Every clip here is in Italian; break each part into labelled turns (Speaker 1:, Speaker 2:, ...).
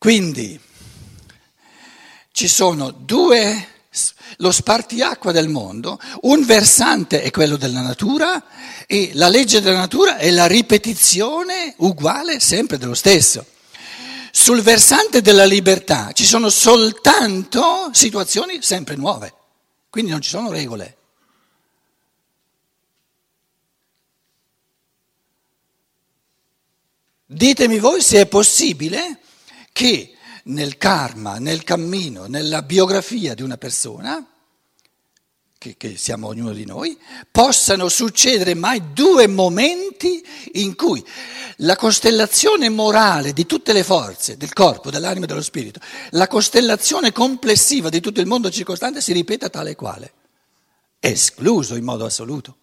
Speaker 1: Quindi ci sono due, lo spartiacqua del mondo, un versante è quello della natura e la legge della natura è la ripetizione uguale sempre dello stesso. Sul versante della libertà ci sono soltanto situazioni sempre nuove, quindi non ci sono regole. Ditemi voi se è possibile che nel karma, nel cammino, nella biografia di una persona, che, che, siamo ognuno di noi, possano succedere mai due momenti in cui la costellazione morale di tutte le forze del corpo, dell'anima e dello spirito, la costellazione complessiva di tutto il mondo circostante si ripeta tale e quale, escluso in modo assoluto.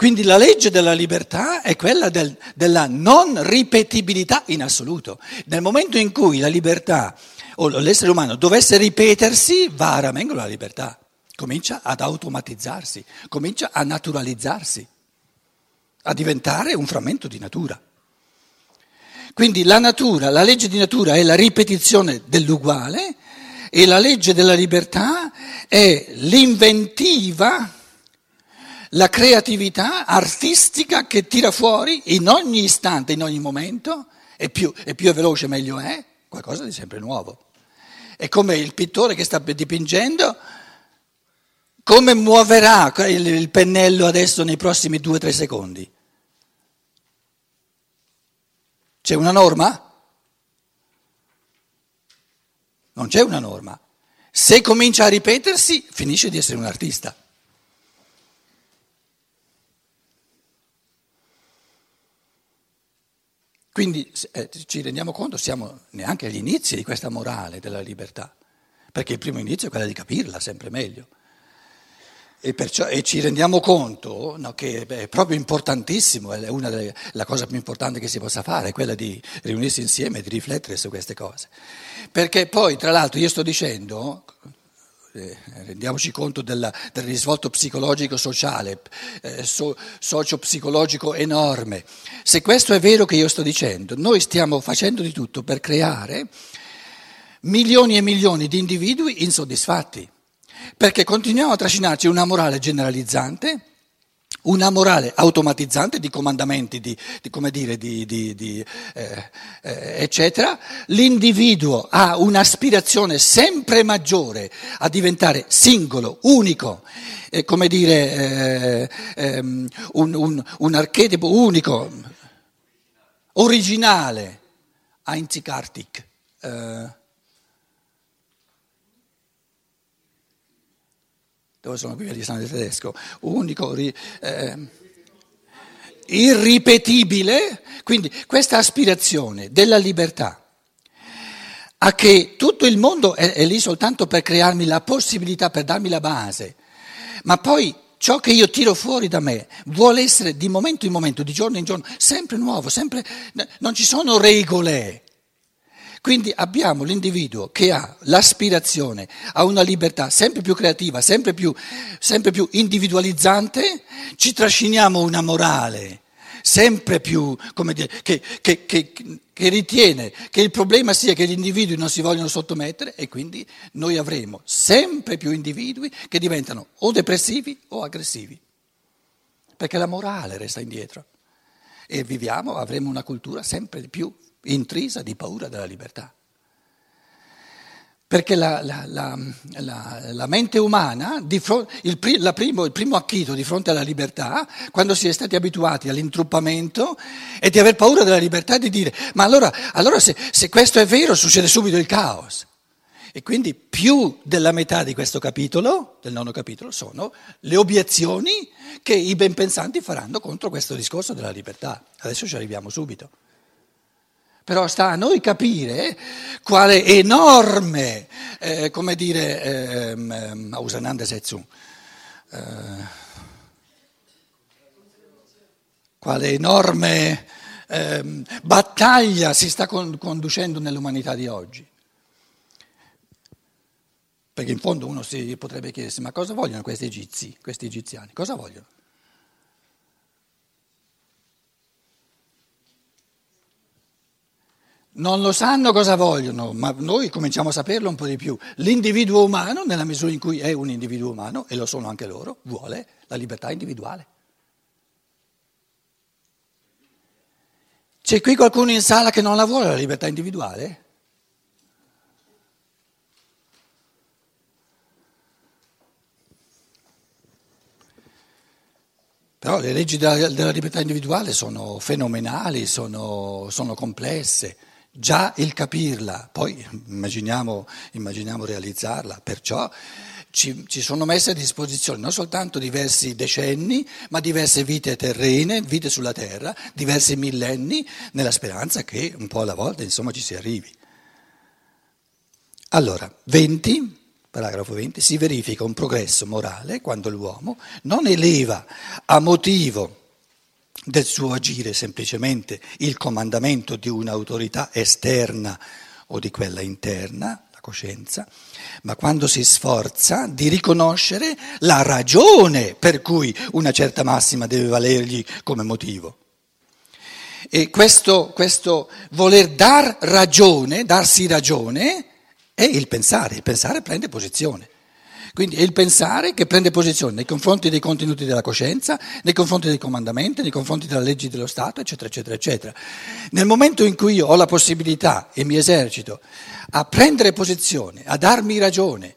Speaker 1: Quindi la legge della libertà è quella del, della non ripetibilità in assoluto. Nel momento in cui la libertà o l'essere umano dovesse ripetersi, va a ramengo la libertà, comincia ad automatizzarsi, comincia a naturalizzarsi, a diventare un frammento di natura. Quindi la natura, la legge di natura è la ripetizione dell'uguale e la legge della libertà è l'inventiva la creatività artistica che tira fuori in ogni istante, in ogni momento, e più, e più è veloce meglio è, qualcosa di sempre nuovo. È come il pittore che sta dipingendo, come muoverà il, pennello adesso nei prossimi due o tre secondi? C'è una norma? Non c'è una norma. Se comincia a ripetersi, finisce di essere un artista. Quindi eh, ci rendiamo conto, siamo neanche agli inizi di questa morale della libertà, perché il primo inizio è quello di capirla sempre meglio. E, perciò, e ci rendiamo conto no, che è proprio importantissimo, è una delle la cosa più importante che si possa fare, è quella di riunirsi insieme e di riflettere su queste cose. Perché poi, tra l'altro, io sto dicendo, eh, rendiamoci conto della, del risvolto psicologico-sociale, eh, so, socio-psicologico enorme. Se questo è vero che io sto dicendo, noi stiamo facendo di tutto per creare milioni e milioni di individui insoddisfatti, perché continuiamo a trascinarci una morale generalizzante una morale automatizzante di comandamenti, di, di come dire, di, di, eh, eh, eccetera. L'individuo ha un'aspirazione sempre maggiore a diventare singolo, unico, eh, come dire, un, un, un, archetipo unico, originale, einzigartig. Dove sono qui agli stati tedesco, unico, eh, irripetibile, quindi questa aspirazione della libertà a che tutto il mondo è, è lì soltanto per crearmi la possibilità, per darmi la base, ma poi ciò che io tiro fuori da me vuole essere di momento in momento, di giorno in giorno, sempre nuovo, sempre, non ci sono regole. Quindi abbiamo l'individuo che ha l'aspirazione a una libertà sempre più creativa, sempre più, sempre più individualizzante, ci trasciniamo una morale sempre più, come dire, che, che, che, che, ritiene che il problema sia che gli individui non si vogliono sottomettere e quindi noi avremo sempre più individui che diventano o depressivi o aggressivi, perché la morale resta indietro. E viviamo, avremo una cultura sempre più intrisa di paura della libertà. Perché la, la, la, la mente umana, fronte, il, primo, il, primo, acchito di fronte alla libertà, quando si è stati abituati all'intruppamento, è di aver paura della libertà e di dire, ma allora, allora se, se questo è vero succede subito il caos. E quindi più della metà di questo capitolo, del nono capitolo, sono le obiezioni che i ben pensanti faranno contro questo discorso della libertà. Adesso ci arriviamo subito. Però sta a noi capire quale enorme, eh, come dire, ehm, Auseinandersetzung, eh, quale enorme eh, battaglia si sta con, conducendo nell'umanità di oggi. Perché in fondo uno si potrebbe chiedersi, ma cosa vogliono questi egizi, questi egiziani? Cosa vogliono? Non lo sanno cosa vogliono, ma noi cominciamo a saperlo un po' di più. L'individuo umano, nella misura in cui è un individuo umano, e lo sono anche loro, vuole la libertà individuale. C'è qui qualcuno in sala che non la vuole la libertà individuale? Però le leggi della, della libertà individuale sono fenomenali, sono, sono, complesse. Già il capirla, poi immaginiamo, immaginiamo realizzarla, perciò ci, ci, sono messe a disposizione non soltanto diversi decenni, ma diverse vite terrene, vite sulla terra, diversi millenni, nella speranza che un po' alla volta insomma ci si arrivi. Allora, 20. Paragrafo 20. Si verifica un progresso morale quando l'uomo non eleva a motivo del suo agire semplicemente il comandamento di un'autorità esterna o di quella interna, la coscienza, ma quando si sforza di riconoscere la ragione per cui una certa massima deve valergli come motivo. E questo, questo voler dar ragione, darsi ragione, è il pensare, il pensare prende posizione. Quindi è il pensare che prende posizione nei confronti dei contenuti della coscienza, nei confronti dei comandamenti, nei confronti delle leggi dello Stato, eccetera, eccetera, eccetera. Nel momento in cui io ho la possibilità e mi esercito a prendere posizione, a darmi ragione,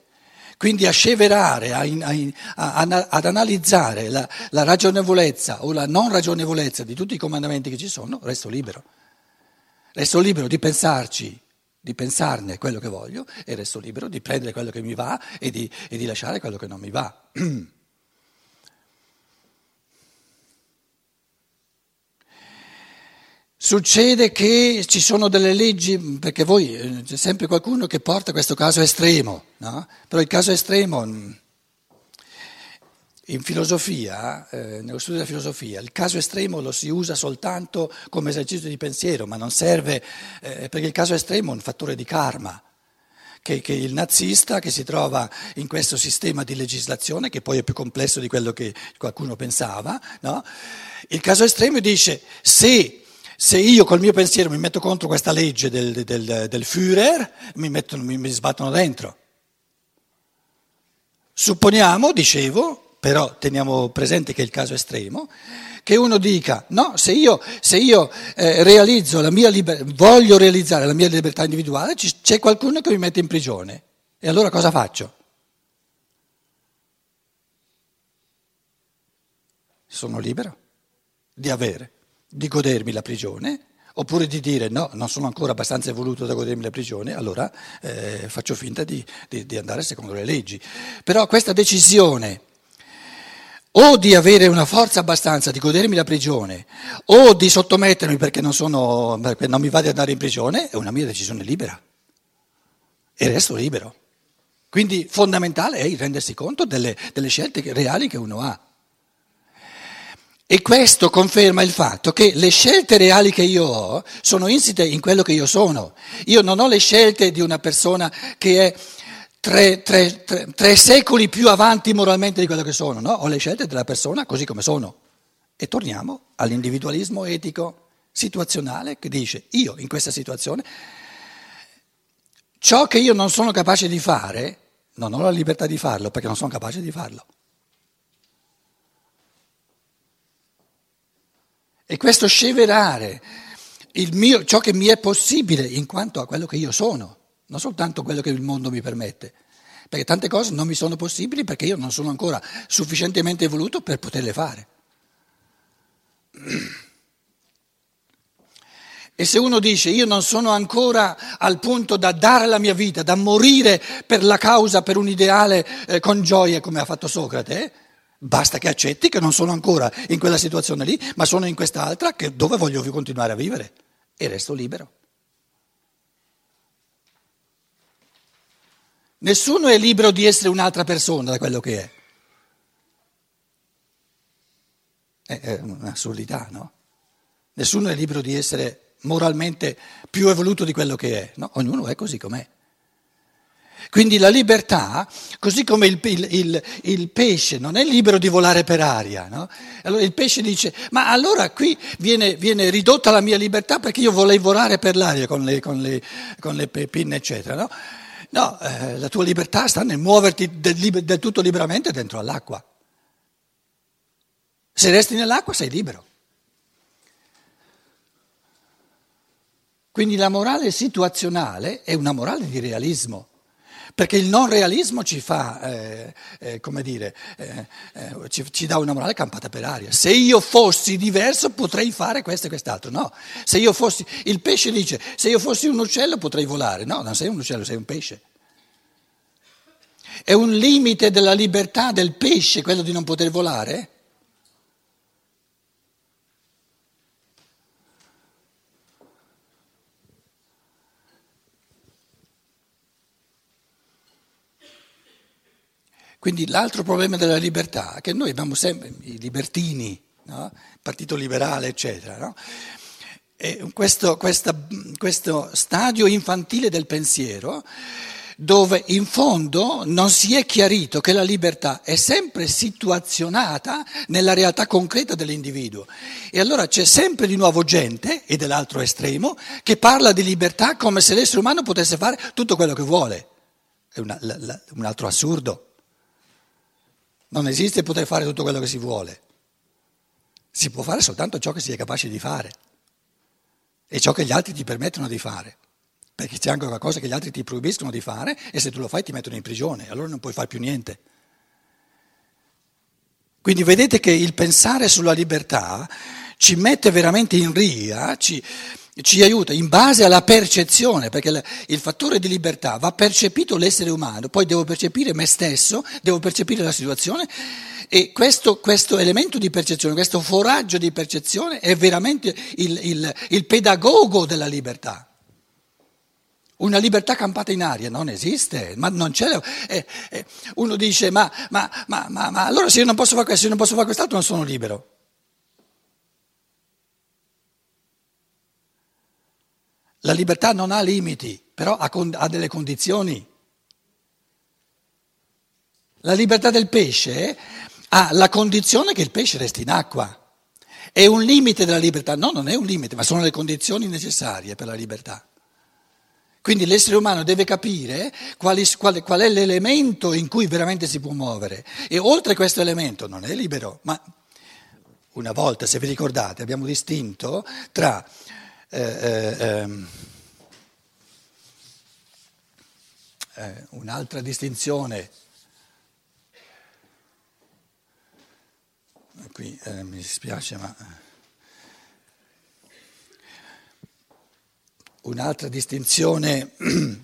Speaker 1: quindi a sceverare, a, a, a, ad analizzare la, la ragionevolezza o la non ragionevolezza di tutti i comandamenti che ci sono, resto libero. Resto libero di pensarci di pensarne quello che voglio e resto libero di prendere quello che mi va e di, e di lasciare quello che non mi va. Succede che ci sono delle leggi, perché voi eh, c'è sempre qualcuno che porta questo caso estremo, no? però il caso estremo mm, in filosofia, eh, nello studio della filosofia, il caso estremo lo si usa soltanto come esercizio di pensiero, ma non serve, eh, perché il caso estremo è un fattore di karma, che, che, il nazista che si trova in questo sistema di legislazione, che poi è più complesso di quello che qualcuno pensava, no? il caso estremo dice se, se, io col mio pensiero mi metto contro questa legge del, del, del Führer, mi, mettono, mi, mi sbattono dentro. Supponiamo, dicevo, però teniamo presente che è il caso estremo, che uno dica no, se io, se io eh, realizzo la mia liber- voglio realizzare la mia libertà individuale, c- c'è qualcuno che mi mette in prigione. E allora cosa faccio? Sono libero di avere, di godermi la prigione, oppure di dire no, non sono ancora abbastanza evoluto da godermi la prigione, allora eh, faccio finta di, di, di andare secondo le leggi. Però questa decisione o di avere una forza abbastanza di godermi la prigione, o di sottomettermi perché non, sono, perché non mi va di andare in prigione, è una mia decisione libera. E resto libero. Quindi fondamentale è il rendersi conto delle, delle scelte reali che uno ha. E questo conferma il fatto che le scelte reali che io ho sono insite in quello che io sono. Io non ho le scelte di una persona che è tre, tre, tre, tre, secoli più avanti moralmente di quello che sono, no? Ho le scelte della persona così come sono. E torniamo all'individualismo etico situazionale che dice io in questa situazione ciò che io non sono capace di fare, non ho la libertà di farlo perché non sono capace di farlo. E questo sceverare mio, ciò che mi è possibile in quanto a quello che io sono non soltanto quello che il mondo mi permette, perché tante cose non mi sono possibili perché io non sono ancora sufficientemente evoluto per poterle fare. E se uno dice io non sono ancora al punto da dare la mia vita, da morire per la causa, per un ideale eh, con gioia come ha fatto Socrate, basta che accetti che non sono ancora in quella situazione lì, ma sono in quest'altra dove voglio continuare a vivere e resto libero. Nessuno è libero di essere un'altra persona da quello che è. È un'assurdità, no? Nessuno è libero di essere moralmente più evoluto di quello che è, no? Ognuno è così com'è. Quindi la libertà, così come il, il, il, il, pesce non è libero di volare per aria, no? allora il pesce dice, ma allora qui viene, viene, ridotta la mia libertà perché io vorrei volare per l'aria con le, con le, con le pinne, eccetera. No, no eh, la tua libertà sta nel muoverti del, del tutto liberamente dentro all'acqua. Se resti nell'acqua sei libero. Quindi la morale situazionale è una morale di realismo. Perché il non realismo ci fa, eh, eh, come dire, eh, eh, ci, ci, dà una morale campata per aria. Se io fossi diverso potrei fare questo e quest'altro. No, se io fossi, il pesce dice, se io fossi un uccello potrei volare. No, non sei un uccello, sei un pesce. È un limite della libertà del pesce quello di non poter volare? Quindi l'altro problema della libertà, che noi abbiamo sempre, i libertini, no? il Partito Liberale, eccetera, no? questo, questa, questo stadio infantile del pensiero dove in fondo non si è chiarito che la libertà è sempre situazionata nella realtà concreta dell'individuo. E allora c'è sempre di nuovo gente, e dell'altro estremo, che parla di libertà come se l'essere umano potesse fare tutto quello che vuole. È una, la, la, un altro assurdo. Non esiste poter fare tutto quello che si vuole. Si può fare soltanto ciò che si è capace di fare e ciò che gli altri ti permettono di fare. Perché c'è anche qualcosa che gli altri ti proibiscono di fare e se tu lo fai ti mettono in prigione, allora non puoi fare più niente. Quindi vedete che il pensare sulla libertà ci mette veramente in ria, ci, ci aiuta in base alla percezione, perché il fattore di libertà va percepito l'essere umano, poi devo percepire me stesso, devo percepire la situazione e questo, questo elemento di percezione, questo foraggio di percezione è veramente il, il, il pedagogo della libertà. Una libertà campata in aria non esiste, ma non c'è. Eh, eh, uno dice: ma, ma, ma, ma, allora se io non posso fare questo, se io non posso fare quest'altro, non sono libero. La libertà non ha limiti, però ha, con, ha delle condizioni. La libertà del pesce ha la condizione che il pesce resti in acqua. È un limite della libertà? No, non è un limite, ma sono le condizioni necessarie per la libertà. Quindi l'essere umano deve capire quali, qual, qual, è l'elemento in cui veramente si può muovere. E oltre questo elemento non è libero, ma una volta, se vi ricordate, abbiamo distinto tra eh, eh, ehm, eh, un'altra distinzione. Qui eh, mi dispiace, ma un'altra distinzione,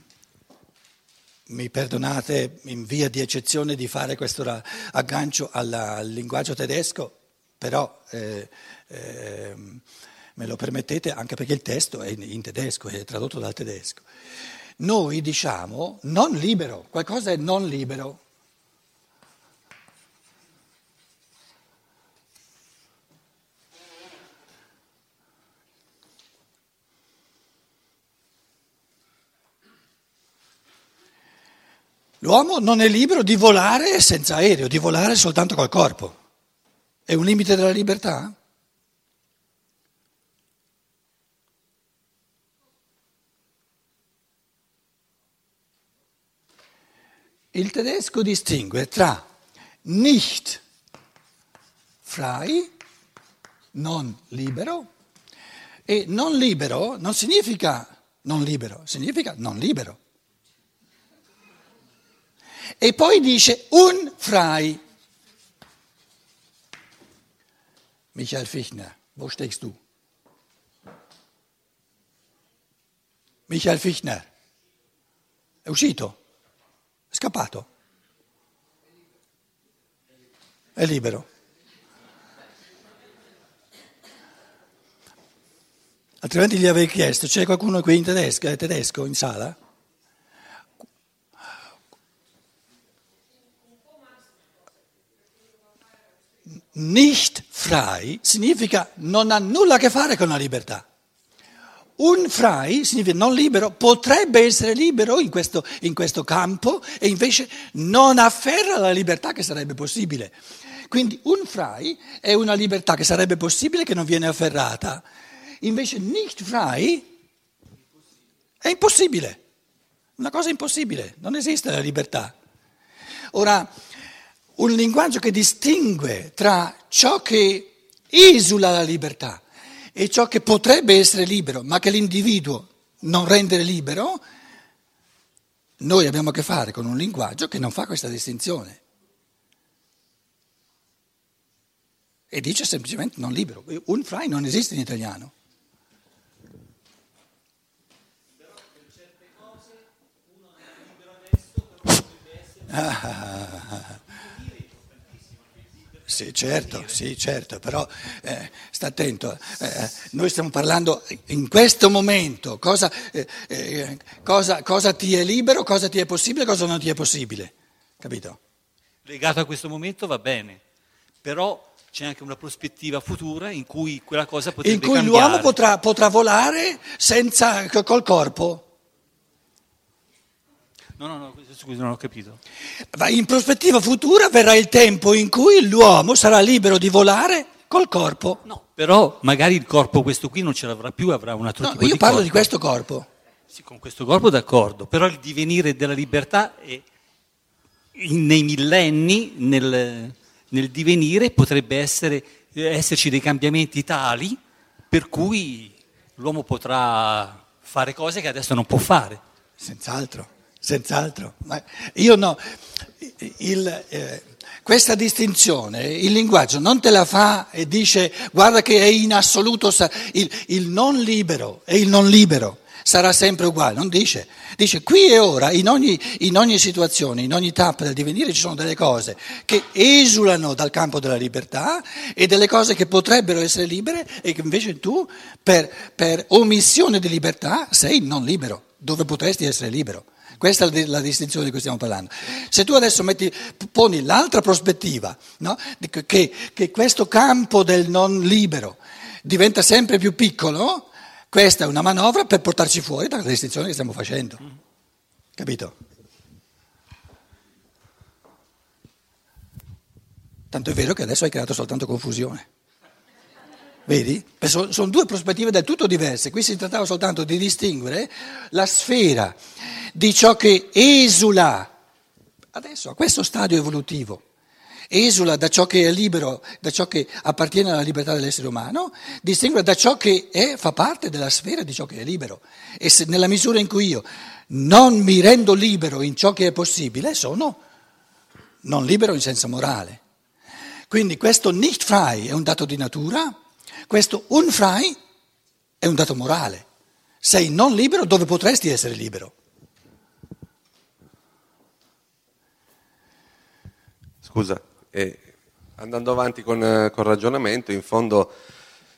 Speaker 1: mi perdonate in via di eccezione di fare questo aggancio alla, al linguaggio tedesco, però eh, eh, me lo permettete anche perché il testo è in tedesco, è tradotto dal tedesco. Noi diciamo non libero, qualcosa è non libero. L'uomo non è libero di volare senza aereo, di volare soltanto col corpo. È un limite della libertà? Il tedesco distingue tra nicht frei, non libero, e non libero non significa non libero, significa non libero. E poi dice un frei. Michael Fichtner, wo steckst du? Michael Fichtner, è uscito? Scappato. È libero. Altrimenti gli avrei chiesto, c'è qualcuno qui in tedesco, è tedesco in sala? Nicht frei significa non ha nulla a che fare con la libertà. Un frai significa non libero, potrebbe essere libero in questo, in questo campo e invece non afferra la libertà che sarebbe possibile. Quindi un frai è una libertà che sarebbe possibile che non viene afferrata. Invece nicht frei è impossibile, una cosa impossibile, non esiste la libertà. Ora, un linguaggio che distingue tra ciò che esula la libertà e ciò che potrebbe essere libero, ma che l'individuo non rende libero, noi abbiamo a che fare con un linguaggio che non fa questa distinzione. E dice semplicemente non libero. Un frai non esiste in italiano. Ah, sì, certo, sì, certo, però eh, sta attento, eh, noi stiamo parlando in questo momento, cosa, eh, eh, cosa, cosa, ti è libero, cosa ti è possibile, cosa non ti è possibile, capito?
Speaker 2: Legato a questo momento va bene, però c'è anche una prospettiva futura in cui quella cosa potrebbe
Speaker 1: In cui
Speaker 2: cambiare.
Speaker 1: l'uomo potrà, potrà volare senza, col corpo.
Speaker 2: No, no, no, scusi, non ho capito.
Speaker 1: In prospettiva futura verrà il tempo in cui l'uomo sarà libero di volare col corpo.
Speaker 2: No, però magari il corpo questo qui non ce l'avrà più, avrà un altro
Speaker 1: No,
Speaker 2: tipo
Speaker 1: io
Speaker 2: di
Speaker 1: parlo
Speaker 2: corpo.
Speaker 1: di questo corpo.
Speaker 2: Sì, con questo corpo d'accordo, però il divenire della libertà è nei millenni, nel, nel divenire, potrebbe essere, esserci dei cambiamenti tali per cui l'uomo potrà fare cose che adesso non può fare.
Speaker 1: Senz'altro, senz'altro. Ma io no, il, eh, questa distinzione, il linguaggio non te la fa e dice guarda che è in assoluto il, il non libero e il non libero sarà sempre uguale, non dice, dice qui e ora, in ogni, in ogni situazione, in ogni tappa del divenire ci sono delle cose che esulano dal campo della libertà e delle cose che potrebbero essere libere e che invece tu per, per omissione di libertà sei non libero, dove potresti essere libero. Questa è la distinzione di cui stiamo parlando. Se tu adesso metti, poni l'altra prospettiva, no? che, che questo campo del non libero diventa sempre più piccolo, questa è una manovra per portarci fuori dalla distinzione che stiamo facendo. Capito? Tanto è vero che adesso hai creato soltanto confusione. Vedi? Sono, due prospettive del tutto diverse. Qui si trattava soltanto di distinguere la sfera di ciò che esula adesso a questo stadio evolutivo esula da ciò che è libero, da ciò che appartiene alla libertà dell'essere umano, distingue da ciò che è, fa parte della sfera di ciò che è libero. E se, nella misura in cui io non mi rendo libero in ciò che è possibile, sono non libero in senso morale. Quindi questo nicht frei è un dato di natura, questo unfrei è un dato morale. Sei non libero dove potresti essere libero.
Speaker 3: Scusa, eh, andando avanti con, eh, col ragionamento, in fondo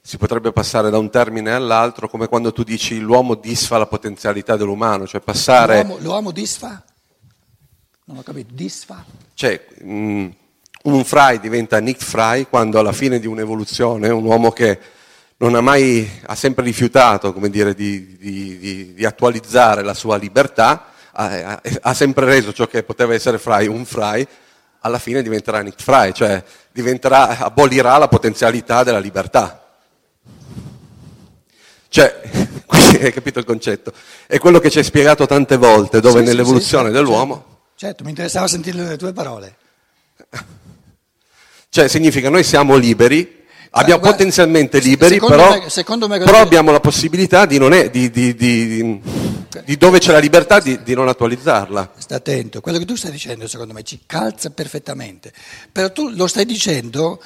Speaker 3: si potrebbe passare da un termine all'altro come quando tu dici l'uomo disfa la potenzialità dell'umano, cioè passare...
Speaker 1: L'uomo, l'uomo disfa? Non ho capito, disfa?
Speaker 3: Cioè, mh, un frai diventa Nick Fry quando alla fine di un'evoluzione un uomo che non ha mai, ha sempre rifiutato, come dire, di, di, di, di attualizzare la sua libertà, ha, ha, sempre reso ciò che poteva essere Fry un Fry, alla fine diventerà Nick Fry, cioè diventerà, abolirà la potenzialità della libertà. Cioè, hai capito il concetto? È quello che ci hai spiegato tante volte, dove
Speaker 1: Sì,
Speaker 3: nell'evoluzione
Speaker 1: sì, sì,
Speaker 3: dell'uomo...
Speaker 1: Certo, certo, mi interessava sentire le tue parole.
Speaker 3: Cioè significa noi siamo liberi, abbiamo
Speaker 1: guarda,
Speaker 3: potenzialmente liberi, però,
Speaker 1: me- me
Speaker 3: però abbiamo la possibilità di, non è- di- di- di- di dove c'è la libertà di, di non attualizzarla.
Speaker 1: Sta attento, quello che tu stai dicendo secondo me ci calza perfettamente, però tu lo stai dicendo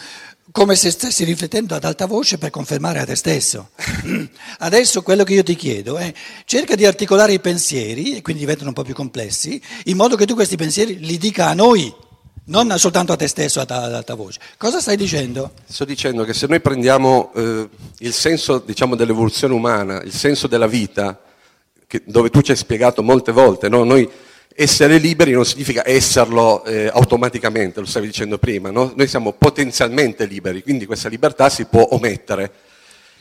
Speaker 1: come se stessi riflettendo ad alta voce per confermare a te stesso. Adesso quello che io ti chiedo è cerca di articolare i pensieri, e quindi diventano un po' più complessi, in modo che tu questi pensieri li dica a noi, non soltanto a te stesso ad alta voce. Cosa stai dicendo?
Speaker 3: Sto dicendo che se noi prendiamo eh, il senso diciamo, dell'evoluzione umana, il senso della vita, che- dove tu ci hai spiegato molte volte, no? noi essere liberi non significa esserlo eh, automaticamente, lo stavi dicendo prima, no? noi siamo potenzialmente liberi, quindi questa libertà si può omettere.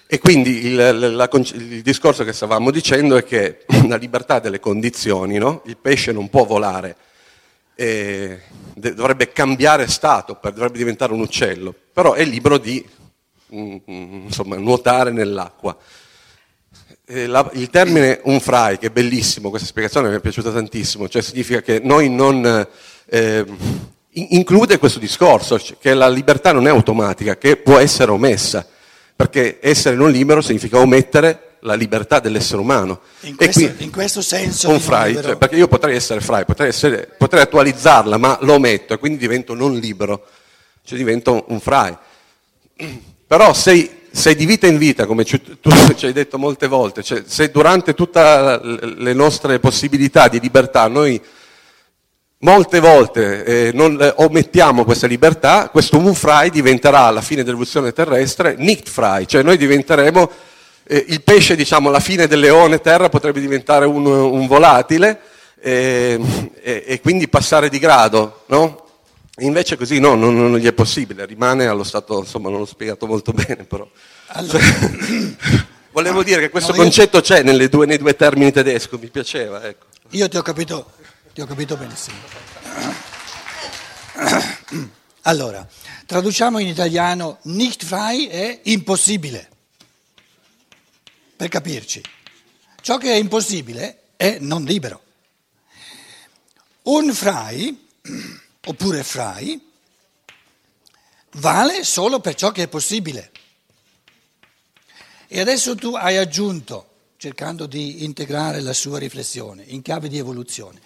Speaker 3: E quindi il, la, il, discorso che stavamo dicendo è che la libertà delle condizioni, no? il pesce non può volare, eh, dovrebbe cambiare stato, dovrebbe diventare un uccello, però è libero di mm, mm, insomma, nuotare nell'acqua. La, il termine un fry, che è bellissimo, questa spiegazione mi è piaciuta tantissimo, cioè significa che noi non... Eh, include questo discorso, che la libertà non è automatica, che può essere omessa, perché essere non libero significa omettere la libertà dell'essere umano.
Speaker 1: In questo, qui, in questo senso...
Speaker 3: Un fry, cioè, perché io potrei essere fry, potrei, essere, potrei attualizzarla, ma lo ometto e quindi divento non libero, cioè divento un fry. Però sei sei di vita in vita, come tu ci hai detto molte volte, cioè se durante tutte le nostre possibilità di libertà noi molte volte eh, non eh, omettiamo questa libertà, questo Moonfry diventerà alla fine dell'evoluzione terrestre Nichtfry, cioè noi diventeremo eh, il pesce, diciamo, alla fine del leone terra potrebbe diventare un, un volatile eh, e, quindi passare di grado, no? Invece così no, non, non, gli è possibile, rimane allo stato, insomma non l'ho spiegato molto bene però. Allora. Volevo dire che questo no, concetto io... c'è due, nei due termini tedeschi, mi piaceva. Ecco.
Speaker 1: Io ti ho capito, ti ho capito benissimo. Allora, traduciamo in italiano, nicht frei è impossibile, per capirci. Ciò che è impossibile è non libero. Un frei oppure frai, vale solo per ciò che è possibile. E adesso tu hai aggiunto, cercando di integrare la sua riflessione in chiave di evoluzione,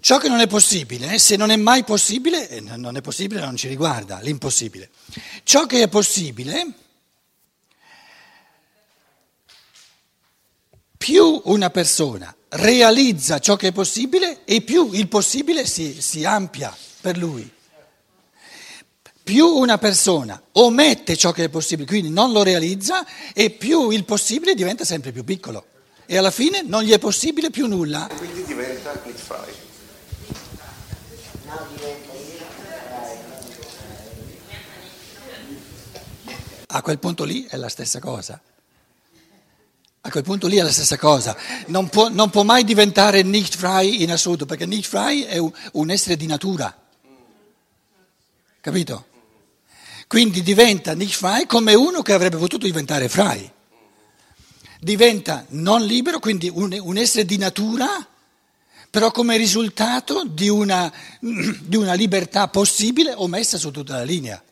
Speaker 1: ciò che non è possibile, se non è mai possibile, non è possibile, non ci riguarda, l'impossibile. Ciò che è possibile, più una persona realizza ciò che è possibile e più il possibile si, si ampia per lui. Più una persona omette ciò che è possibile, quindi non lo realizza, e più il possibile diventa sempre più piccolo. E alla fine non gli è possibile più nulla.
Speaker 3: E quindi diventa Nick Fry.
Speaker 1: A quel punto lì è la stessa cosa. A quel punto lì è la stessa cosa, non può, non può mai diventare nicht frei in assoluto, perché nicht frei è un, un essere di natura, capito? Quindi diventa nicht frei come uno che avrebbe potuto diventare frei. Diventa non libero, quindi un, un essere di natura, però come risultato di una, di una libertà possibile omessa su tutta la linea.